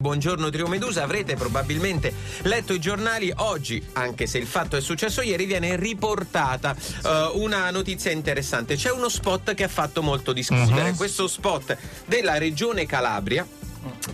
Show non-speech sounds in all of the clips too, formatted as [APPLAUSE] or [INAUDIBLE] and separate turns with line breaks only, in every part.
Buongiorno Trio Medusa, avrete probabilmente letto i giornali oggi, anche se il fatto è successo ieri, viene riportata uh, una notizia interessante. C'è uno spot che ha fatto molto discutere, uh-huh. questo spot della regione Calabria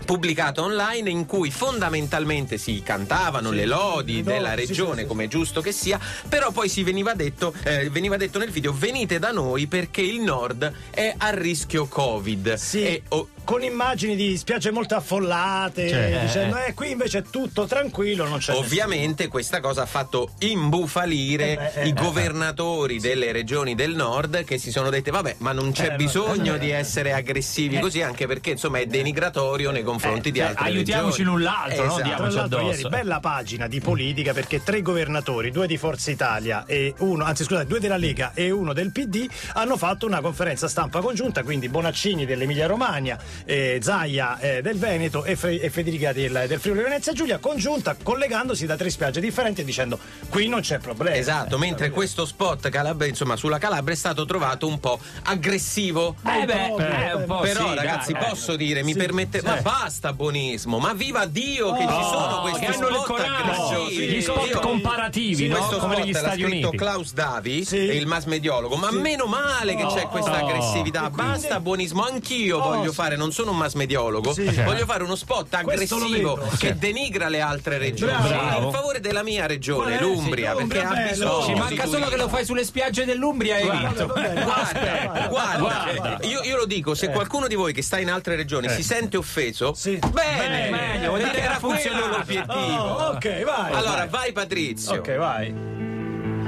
pubblicato online in cui fondamentalmente si cantavano sì, le lodi no, della regione, sì, sì, come è giusto che sia, però poi si veniva detto, eh, veniva detto nel video venite da noi perché il nord è a rischio Covid.
Sì. E, oh, con immagini di spiagge molto affollate, cioè, dicendo eh, qui invece è tutto tranquillo, non c'è
Ovviamente nessuno. questa cosa ha fatto imbufalire eh, eh, i eh, governatori delle regioni del nord che si sono dette vabbè, ma non c'è eh, bisogno di essere aggressivi così anche perché insomma è denigratorio nei confronti di altre
aiutiamoci
regioni.
l'un l'altro, esatto. no? Diamoci addosso.
Ieri, bella pagina di politica perché tre governatori, due di Forza Italia e uno, anzi scusate, due della Lega e uno del PD hanno fatto una conferenza stampa congiunta, quindi Bonaccini dell'Emilia Romagna eh, Zaia eh, del Veneto e, Fe- e Federica del, del Friuli Venezia Giulia, congiunta collegandosi da tre spiagge differenti e dicendo qui non c'è problema.
Esatto, mentre questo spot Calabria, insomma, sulla Calabria è stato trovato un po' aggressivo.
Eh beh, eh, un po
però
sì,
ragazzi,
dai,
posso dire, mi permette, ma basta buonismo, ma viva Dio che oh, ci sono questi spot aggressivi.
Gli spot comparativi, sì,
no? come negli
Stati
Uniti. Klaus Davi, sì. il mass mediologo, ma meno male che c'è questa aggressività. Basta buonismo, anch'io voglio fare, non sono un mass mediologo, sì. voglio fare uno spot aggressivo che denigra le altre regioni in favore della mia regione, l'Umbria, perché ha bisogno.
Ci manca solo che lo fai sulle spiagge dell'Umbria e
guarda, guarda, guarda, io, io, lo dico, se eh. qualcuno di voi che sta in altre regioni si eh. sente offeso, sì. bene, meglio, vuol dire che era quello l'obiettivo. Oh,
ok, vai.
Allora, vai, vai Patrizio.
Ok, vai.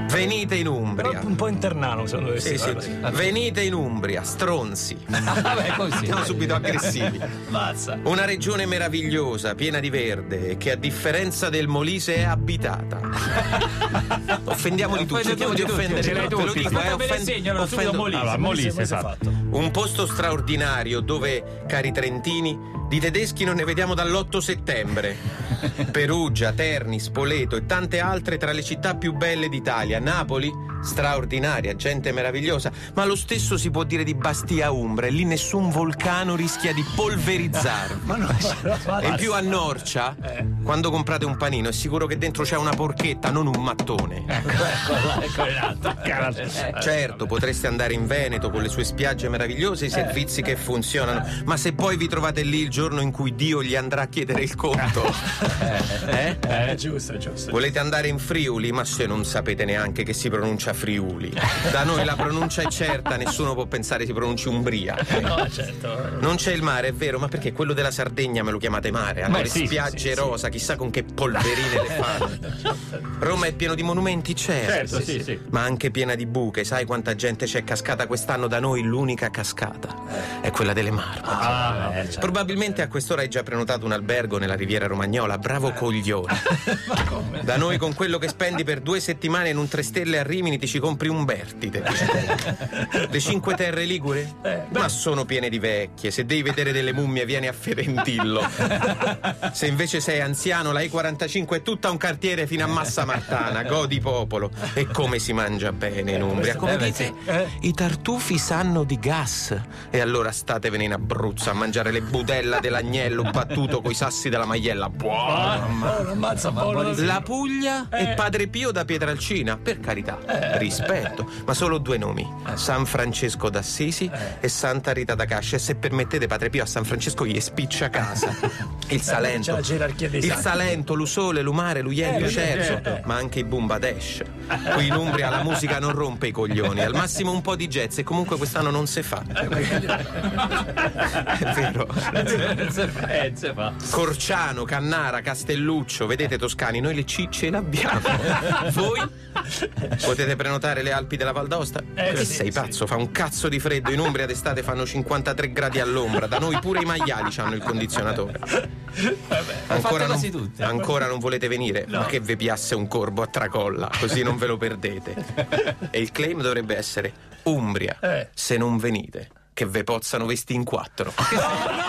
Venite in Umbria.
Però un po' internano, secondo me.
Sì, sì. Venite in Umbria, stronzi. [LAUGHS] Vabbè, così. Siamo subito aggressivi.
Mazza.
Una regione meravigliosa, piena di verde, che a differenza del Molise è abitata. [LAUGHS] Offendiamoli tutti, cerchiamo di offendere. Ce
l'hai tutti. Dico, eh, offend- segnano offendo Molise. Allora,
Molise, esatto.
Un posto straordinario dove, cari trentini, di tedeschi non ne vediamo dall'8 settembre. [LAUGHS] Perugia, Terni, Spoleto e tante altre tra le città più belle d'Italia. Napoli, straordinaria, gente meravigliosa, ma lo stesso si può dire di Bastia Umbra e lì nessun vulcano rischia di polverizzarvi. [LAUGHS] ma no, e più a Norcia, eh. quando comprate un panino è sicuro che dentro c'è una porchetta, non un mattone.
Ecco, ecco, ecco,
ecco. [LAUGHS] Certo, potreste andare in Veneto con le sue spiagge meravigliose e i servizi che funzionano, ma se poi vi trovate lì il giorno in cui Dio gli andrà a chiedere il conto. [LAUGHS]
eh? eh? giusto, giusto.
Volete andare in Friuli, ma se non sapete neanche che si pronuncia Friuli. Da noi la pronuncia è certa, nessuno può pensare si pronunci Umbria.
No, certo.
Non c'è il mare, è vero, ma perché quello della Sardegna me lo chiamate mare? Hanno le sì, spiagge sì, rosa, sì. chissà con che polverine le fanno. Roma è pieno di monumenti, certo,
certo sì, sì.
ma anche piena di buche. Sai quanta gente c'è cascata quest'anno da noi? L'unica cascata è quella delle Marmore. Ah, eh, certo. Probabilmente Probabilmente a quest'ora hai già prenotato un albergo nella Riviera Romagnola, bravo coglione. [LAUGHS] Da noi con quello che spendi per due settimane in un tre stelle a Rimini ti ci compri un Bertite. [LAUGHS] Le cinque terre ligure? Eh, Ma sono piene di vecchie. Se devi vedere delle mummie vieni a Ferentillo. [LAUGHS] Se invece sei anziano, la E45 è tutta un cartiere fino a Massa Martana. Godi popolo. E come si mangia bene in Umbria. Come dite, i tartufi sanno di gas. E allora statevene in Abruzzo a mangiare le budella dell'agnello battuto coi sassi della maiella. Buona! La Puglia eh. e Padre Pio da Pietralcina, per carità, eh. Rispetto, ma solo due nomi: eh. San Francesco d'Assisi eh. e Santa Rita da Cascia. E se permettete, Padre Pio a San Francesco gli spiccia casa. [LAUGHS] Il Salento, il Salento, l'Usole, l'Umare, l'Uiello, Cerzo, ma anche i Bumbadesh. Qui in Umbria la musica non rompe i coglioni, al massimo un po' di jazz e comunque quest'anno non si fa. [LAUGHS] È vero.
eh,
Corciano, Cannara, Castelluccio, vedete Toscani, noi le cicce le abbiamo. [LAUGHS] Voi potete prenotare le Alpi della Val d'Aosta? Eh, che sì, sei sì. pazzo? Fa un cazzo di freddo. In Umbria d'estate fanno 53 gradi all'ombra. Da noi pure i maiali hanno il condizionatore.
Vabbè,
ancora, non, ancora non volete venire? No. Ma che vi piasse un corbo a tracolla, così non ve lo perdete. [LAUGHS] E il claim dovrebbe essere Umbria, eh. se non venite, che ve pozzano vesti in quattro. [LAUGHS]